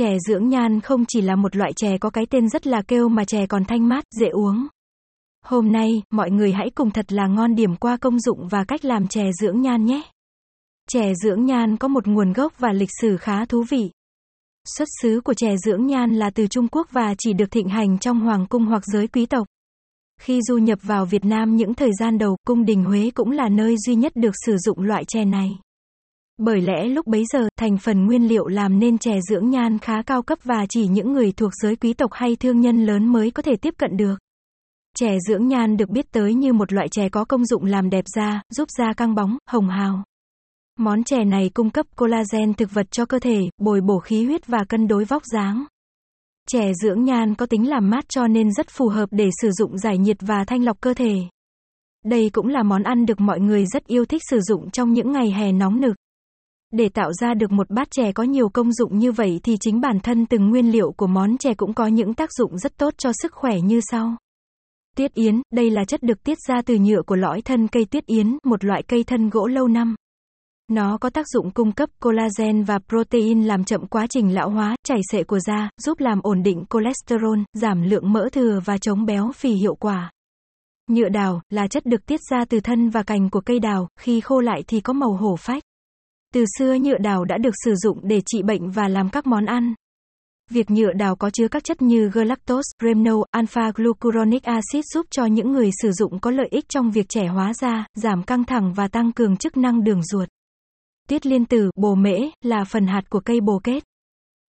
Chè dưỡng nhan không chỉ là một loại chè có cái tên rất là kêu mà chè còn thanh mát, dễ uống. Hôm nay, mọi người hãy cùng thật là ngon điểm qua công dụng và cách làm chè dưỡng nhan nhé. Chè dưỡng nhan có một nguồn gốc và lịch sử khá thú vị. Xuất xứ của chè dưỡng nhan là từ Trung Quốc và chỉ được thịnh hành trong hoàng cung hoặc giới quý tộc. Khi du nhập vào Việt Nam những thời gian đầu, cung đình Huế cũng là nơi duy nhất được sử dụng loại chè này. Bởi lẽ lúc bấy giờ, thành phần nguyên liệu làm nên chè dưỡng nhan khá cao cấp và chỉ những người thuộc giới quý tộc hay thương nhân lớn mới có thể tiếp cận được. Chè dưỡng nhan được biết tới như một loại chè có công dụng làm đẹp da, giúp da căng bóng, hồng hào. Món chè này cung cấp collagen thực vật cho cơ thể, bồi bổ khí huyết và cân đối vóc dáng. Chè dưỡng nhan có tính làm mát cho nên rất phù hợp để sử dụng giải nhiệt và thanh lọc cơ thể. Đây cũng là món ăn được mọi người rất yêu thích sử dụng trong những ngày hè nóng nực. Để tạo ra được một bát chè có nhiều công dụng như vậy thì chính bản thân từng nguyên liệu của món chè cũng có những tác dụng rất tốt cho sức khỏe như sau. Tiết yến, đây là chất được tiết ra từ nhựa của lõi thân cây tiết yến, một loại cây thân gỗ lâu năm. Nó có tác dụng cung cấp collagen và protein làm chậm quá trình lão hóa, chảy xệ của da, giúp làm ổn định cholesterol, giảm lượng mỡ thừa và chống béo phì hiệu quả. Nhựa đào là chất được tiết ra từ thân và cành của cây đào, khi khô lại thì có màu hổ phách. Từ xưa nhựa đào đã được sử dụng để trị bệnh và làm các món ăn. Việc nhựa đào có chứa các chất như galactose, remno, alpha glucuronic acid giúp cho những người sử dụng có lợi ích trong việc trẻ hóa da, giảm căng thẳng và tăng cường chức năng đường ruột. Tiết liên tử, bồ mễ, là phần hạt của cây bồ kết.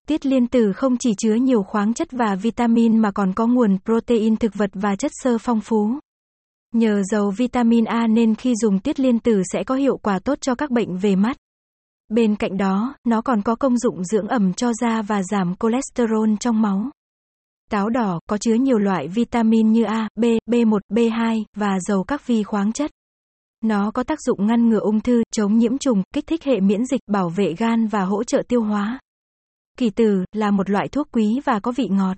Tiết liên tử không chỉ chứa nhiều khoáng chất và vitamin mà còn có nguồn protein thực vật và chất xơ phong phú. Nhờ giàu vitamin A nên khi dùng tiết liên tử sẽ có hiệu quả tốt cho các bệnh về mắt. Bên cạnh đó, nó còn có công dụng dưỡng ẩm cho da và giảm cholesterol trong máu. Táo đỏ có chứa nhiều loại vitamin như A, B, B1, B2 và giàu các vi khoáng chất. Nó có tác dụng ngăn ngừa ung thư, chống nhiễm trùng, kích thích hệ miễn dịch, bảo vệ gan và hỗ trợ tiêu hóa. Kỳ tử là một loại thuốc quý và có vị ngọt.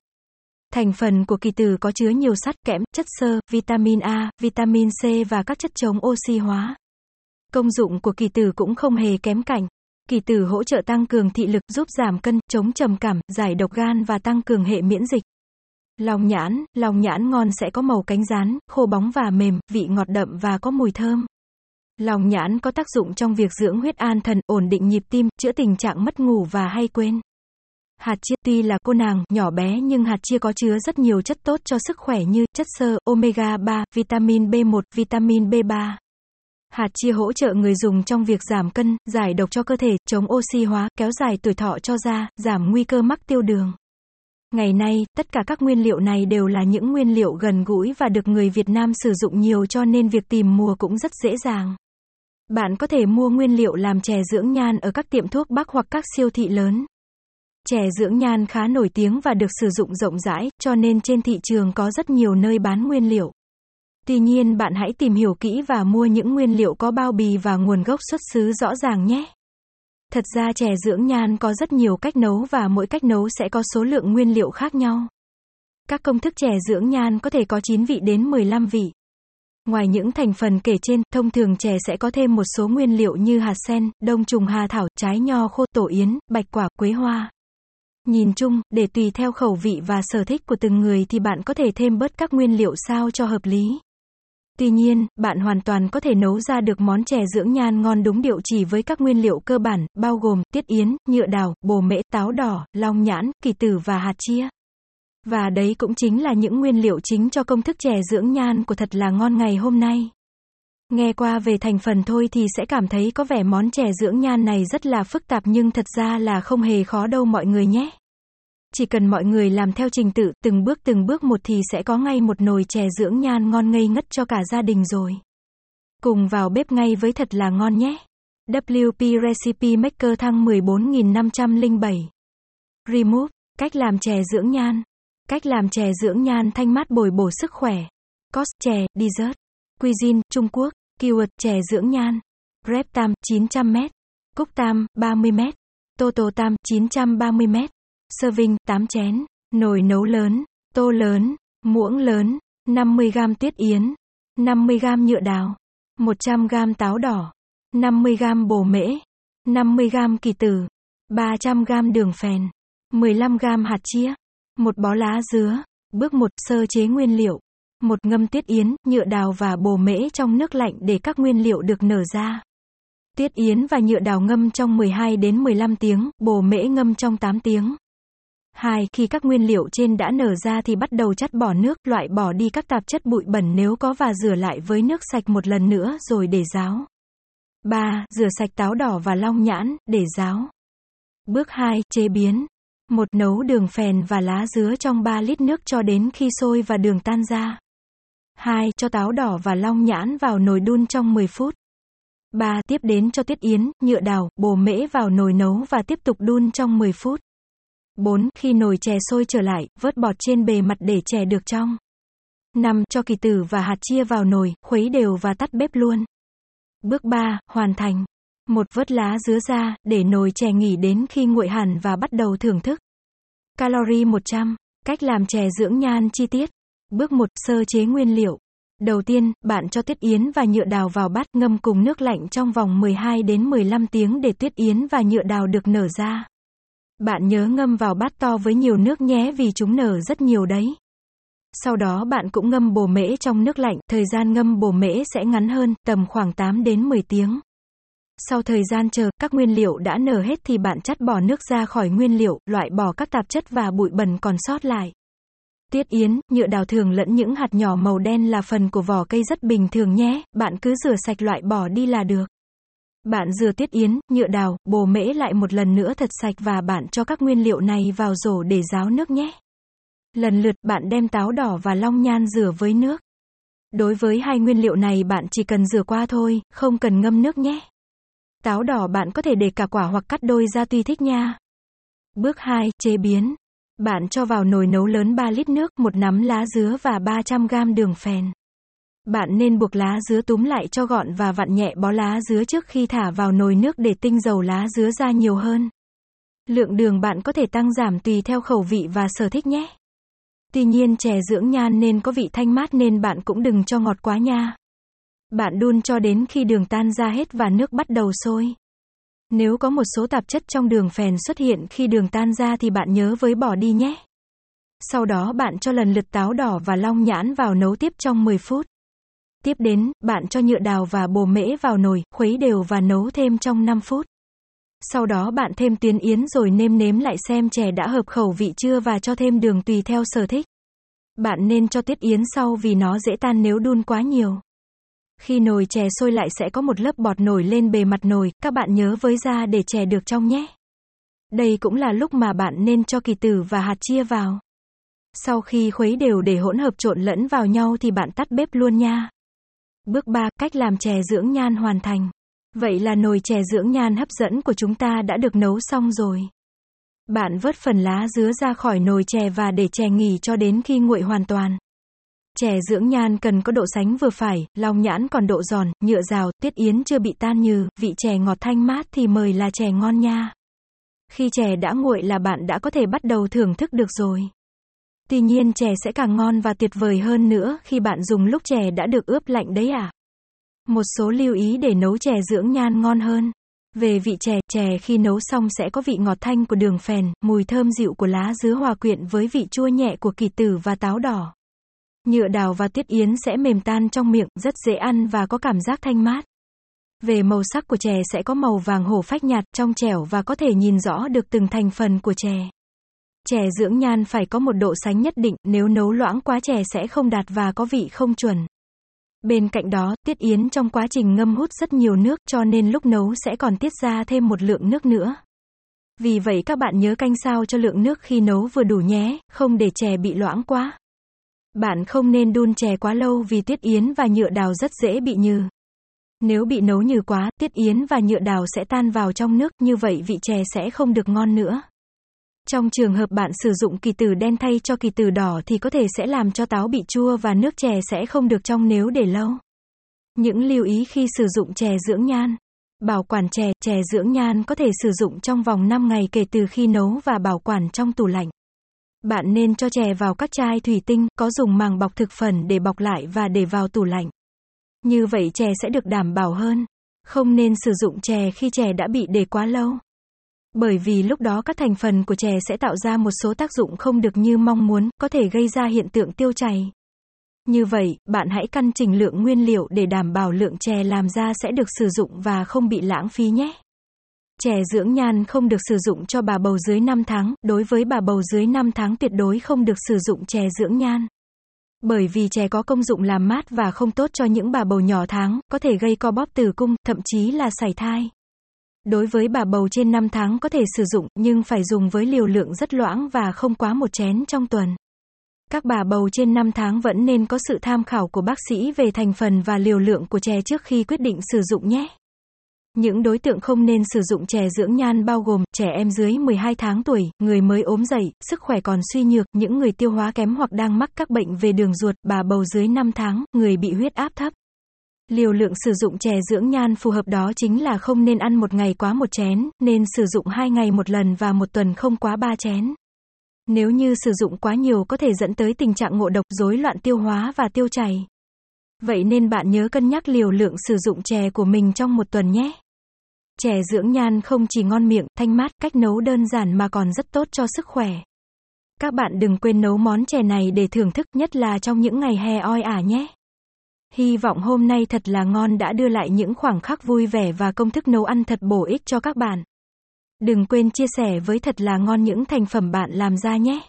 Thành phần của kỳ tử có chứa nhiều sắt, kẽm, chất xơ, vitamin A, vitamin C và các chất chống oxy hóa. Công dụng của kỳ tử cũng không hề kém cạnh. Kỳ tử hỗ trợ tăng cường thị lực, giúp giảm cân, chống trầm cảm, giải độc gan và tăng cường hệ miễn dịch. Lòng nhãn, lòng nhãn ngon sẽ có màu cánh rán, khô bóng và mềm, vị ngọt đậm và có mùi thơm. Lòng nhãn có tác dụng trong việc dưỡng huyết an thần, ổn định nhịp tim, chữa tình trạng mất ngủ và hay quên. Hạt chia tuy là cô nàng nhỏ bé nhưng hạt chia có chứa rất nhiều chất tốt cho sức khỏe như chất xơ, omega 3, vitamin B1, vitamin B3. Hạt chia hỗ trợ người dùng trong việc giảm cân, giải độc cho cơ thể, chống oxy hóa, kéo dài tuổi thọ cho da, giảm nguy cơ mắc tiêu đường. Ngày nay, tất cả các nguyên liệu này đều là những nguyên liệu gần gũi và được người Việt Nam sử dụng nhiều cho nên việc tìm mua cũng rất dễ dàng. Bạn có thể mua nguyên liệu làm chè dưỡng nhan ở các tiệm thuốc Bắc hoặc các siêu thị lớn. Chè dưỡng nhan khá nổi tiếng và được sử dụng rộng rãi, cho nên trên thị trường có rất nhiều nơi bán nguyên liệu. Tuy nhiên bạn hãy tìm hiểu kỹ và mua những nguyên liệu có bao bì và nguồn gốc xuất xứ rõ ràng nhé. Thật ra chè dưỡng nhan có rất nhiều cách nấu và mỗi cách nấu sẽ có số lượng nguyên liệu khác nhau. Các công thức chè dưỡng nhan có thể có 9 vị đến 15 vị. Ngoài những thành phần kể trên, thông thường chè sẽ có thêm một số nguyên liệu như hạt sen, đông trùng hà thảo, trái nho khô, tổ yến, bạch quả, quế hoa. Nhìn chung, để tùy theo khẩu vị và sở thích của từng người thì bạn có thể thêm bớt các nguyên liệu sao cho hợp lý. Tuy nhiên, bạn hoàn toàn có thể nấu ra được món chè dưỡng nhan ngon đúng điệu chỉ với các nguyên liệu cơ bản, bao gồm tiết yến, nhựa đào, bồ mễ, táo đỏ, long nhãn, kỳ tử và hạt chia. Và đấy cũng chính là những nguyên liệu chính cho công thức chè dưỡng nhan của thật là ngon ngày hôm nay. Nghe qua về thành phần thôi thì sẽ cảm thấy có vẻ món chè dưỡng nhan này rất là phức tạp nhưng thật ra là không hề khó đâu mọi người nhé. Chỉ cần mọi người làm theo trình tự, từng bước từng bước một thì sẽ có ngay một nồi chè dưỡng nhan ngon ngây ngất cho cả gia đình rồi. Cùng vào bếp ngay với thật là ngon nhé. WP Recipe Maker thăng 14507. Remove, cách làm chè dưỡng nhan. Cách làm chè dưỡng nhan thanh mát bồi bổ sức khỏe. Cost chè, dessert. Cuisine, Trung Quốc. Keyword chè dưỡng nhan. Prep tam 900m. Cúc tam 30m. Toto tam 930m. Serving 8 chén. Nồi nấu lớn. Tô lớn. Muỗng lớn. 50g tiết yến. 50g nhựa đào. 100g táo đỏ. 50g bồ mễ. 50g kỳ tử. 300g đường phèn. 15g hạt chia, một bó lá dứa. Bước 1, sơ chế nguyên liệu. Một ngâm tiết yến, nhựa đào và bồ mễ trong nước lạnh để các nguyên liệu được nở ra. Tiết yến và nhựa đào ngâm trong 12 đến 15 tiếng, bồ mễ ngâm trong 8 tiếng. 2. Khi các nguyên liệu trên đã nở ra thì bắt đầu chắt bỏ nước, loại bỏ đi các tạp chất bụi bẩn nếu có và rửa lại với nước sạch một lần nữa rồi để ráo. 3. Rửa sạch táo đỏ và long nhãn, để ráo. Bước 2. Chế biến. 1. Nấu đường phèn và lá dứa trong 3 lít nước cho đến khi sôi và đường tan ra. 2. Cho táo đỏ và long nhãn vào nồi đun trong 10 phút. 3. Tiếp đến cho tiết yến, nhựa đào, bồ mễ vào nồi nấu và tiếp tục đun trong 10 phút. 4. Khi nồi chè sôi trở lại, vớt bọt trên bề mặt để chè được trong. 5. Cho kỳ tử và hạt chia vào nồi, khuấy đều và tắt bếp luôn. Bước 3. Hoàn thành. Một vớt lá dứa ra, để nồi chè nghỉ đến khi nguội hẳn và bắt đầu thưởng thức. Calorie 100. Cách làm chè dưỡng nhan chi tiết. Bước 1. Sơ chế nguyên liệu. Đầu tiên, bạn cho tuyết yến và nhựa đào vào bát ngâm cùng nước lạnh trong vòng 12 đến 15 tiếng để tuyết yến và nhựa đào được nở ra. Bạn nhớ ngâm vào bát to với nhiều nước nhé vì chúng nở rất nhiều đấy. Sau đó bạn cũng ngâm bồ mễ trong nước lạnh, thời gian ngâm bồ mễ sẽ ngắn hơn, tầm khoảng 8 đến 10 tiếng. Sau thời gian chờ, các nguyên liệu đã nở hết thì bạn chắt bỏ nước ra khỏi nguyên liệu, loại bỏ các tạp chất và bụi bẩn còn sót lại. Tiết yến, nhựa đào thường lẫn những hạt nhỏ màu đen là phần của vỏ cây rất bình thường nhé, bạn cứ rửa sạch loại bỏ đi là được. Bạn rửa tiết yến, nhựa đào, bồ mễ lại một lần nữa thật sạch và bạn cho các nguyên liệu này vào rổ để ráo nước nhé. Lần lượt bạn đem táo đỏ và long nhan rửa với nước. Đối với hai nguyên liệu này bạn chỉ cần rửa qua thôi, không cần ngâm nước nhé. Táo đỏ bạn có thể để cả quả hoặc cắt đôi ra tùy thích nha. Bước 2, chế biến. Bạn cho vào nồi nấu lớn 3 lít nước, một nắm lá dứa và 300 g đường phèn. Bạn nên buộc lá dứa túm lại cho gọn và vặn nhẹ bó lá dứa trước khi thả vào nồi nước để tinh dầu lá dứa ra nhiều hơn. Lượng đường bạn có thể tăng giảm tùy theo khẩu vị và sở thích nhé. Tuy nhiên, chè dưỡng nhan nên có vị thanh mát nên bạn cũng đừng cho ngọt quá nha. Bạn đun cho đến khi đường tan ra hết và nước bắt đầu sôi. Nếu có một số tạp chất trong đường phèn xuất hiện khi đường tan ra thì bạn nhớ với bỏ đi nhé. Sau đó, bạn cho lần lượt táo đỏ và long nhãn vào nấu tiếp trong 10 phút. Tiếp đến, bạn cho nhựa đào và bồ mễ vào nồi, khuấy đều và nấu thêm trong 5 phút. Sau đó bạn thêm tuyến yến rồi nêm nếm lại xem chè đã hợp khẩu vị chưa và cho thêm đường tùy theo sở thích. Bạn nên cho tiết yến sau vì nó dễ tan nếu đun quá nhiều. Khi nồi chè sôi lại sẽ có một lớp bọt nổi lên bề mặt nồi, các bạn nhớ với ra để chè được trong nhé. Đây cũng là lúc mà bạn nên cho kỳ tử và hạt chia vào. Sau khi khuấy đều để hỗn hợp trộn lẫn vào nhau thì bạn tắt bếp luôn nha. Bước 3, cách làm chè dưỡng nhan hoàn thành. Vậy là nồi chè dưỡng nhan hấp dẫn của chúng ta đã được nấu xong rồi. Bạn vớt phần lá dứa ra khỏi nồi chè và để chè nghỉ cho đến khi nguội hoàn toàn. Chè dưỡng nhan cần có độ sánh vừa phải, long nhãn còn độ giòn, nhựa rào, tiết yến chưa bị tan nhừ, vị chè ngọt thanh mát thì mời là chè ngon nha. Khi chè đã nguội là bạn đã có thể bắt đầu thưởng thức được rồi. Tuy nhiên chè sẽ càng ngon và tuyệt vời hơn nữa khi bạn dùng lúc chè đã được ướp lạnh đấy à. Một số lưu ý để nấu chè dưỡng nhan ngon hơn. Về vị chè, chè khi nấu xong sẽ có vị ngọt thanh của đường phèn, mùi thơm dịu của lá dứa hòa quyện với vị chua nhẹ của kỳ tử và táo đỏ. Nhựa đào và tiết yến sẽ mềm tan trong miệng, rất dễ ăn và có cảm giác thanh mát. Về màu sắc của chè sẽ có màu vàng hổ phách nhạt, trong trẻo và có thể nhìn rõ được từng thành phần của chè. Chè dưỡng nhan phải có một độ sánh nhất định, nếu nấu loãng quá chè sẽ không đạt và có vị không chuẩn. Bên cạnh đó, tiết yến trong quá trình ngâm hút rất nhiều nước cho nên lúc nấu sẽ còn tiết ra thêm một lượng nước nữa. Vì vậy các bạn nhớ canh sao cho lượng nước khi nấu vừa đủ nhé, không để chè bị loãng quá. Bạn không nên đun chè quá lâu vì tiết yến và nhựa đào rất dễ bị nhừ. Nếu bị nấu nhừ quá, tiết yến và nhựa đào sẽ tan vào trong nước, như vậy vị chè sẽ không được ngon nữa. Trong trường hợp bạn sử dụng kỳ tử đen thay cho kỳ tử đỏ thì có thể sẽ làm cho táo bị chua và nước chè sẽ không được trong nếu để lâu. Những lưu ý khi sử dụng chè dưỡng nhan. Bảo quản chè, chè dưỡng nhan có thể sử dụng trong vòng 5 ngày kể từ khi nấu và bảo quản trong tủ lạnh. Bạn nên cho chè vào các chai thủy tinh, có dùng màng bọc thực phẩm để bọc lại và để vào tủ lạnh. Như vậy chè sẽ được đảm bảo hơn. Không nên sử dụng chè khi chè đã bị để quá lâu. Bởi vì lúc đó các thành phần của chè sẽ tạo ra một số tác dụng không được như mong muốn, có thể gây ra hiện tượng tiêu chảy. Như vậy, bạn hãy căn chỉnh lượng nguyên liệu để đảm bảo lượng chè làm ra sẽ được sử dụng và không bị lãng phí nhé. Chè dưỡng nhan không được sử dụng cho bà bầu dưới 5 tháng, đối với bà bầu dưới 5 tháng tuyệt đối không được sử dụng chè dưỡng nhan. Bởi vì chè có công dụng làm mát và không tốt cho những bà bầu nhỏ tháng, có thể gây co bóp tử cung, thậm chí là sảy thai. Đối với bà bầu trên 5 tháng có thể sử dụng, nhưng phải dùng với liều lượng rất loãng và không quá một chén trong tuần. Các bà bầu trên 5 tháng vẫn nên có sự tham khảo của bác sĩ về thành phần và liều lượng của chè trước khi quyết định sử dụng nhé. Những đối tượng không nên sử dụng chè dưỡng nhan bao gồm trẻ em dưới 12 tháng tuổi, người mới ốm dậy, sức khỏe còn suy nhược, những người tiêu hóa kém hoặc đang mắc các bệnh về đường ruột, bà bầu dưới 5 tháng, người bị huyết áp thấp. Liều lượng sử dụng chè dưỡng nhan phù hợp đó chính là không nên ăn một ngày quá một chén, nên sử dụng hai ngày một lần và một tuần không quá ba chén. Nếu như sử dụng quá nhiều có thể dẫn tới tình trạng ngộ độc, rối loạn tiêu hóa và tiêu chảy. Vậy nên bạn nhớ cân nhắc liều lượng sử dụng chè của mình trong một tuần nhé. Chè dưỡng nhan không chỉ ngon miệng, thanh mát, cách nấu đơn giản mà còn rất tốt cho sức khỏe. Các bạn đừng quên nấu món chè này để thưởng thức nhất là trong những ngày hè oi ả nhé. Hy vọng hôm nay thật là ngon đã đưa lại những khoảng khắc vui vẻ và công thức nấu ăn thật bổ ích cho các bạn. Đừng quên chia sẻ với thật là ngon những thành phẩm bạn làm ra nhé.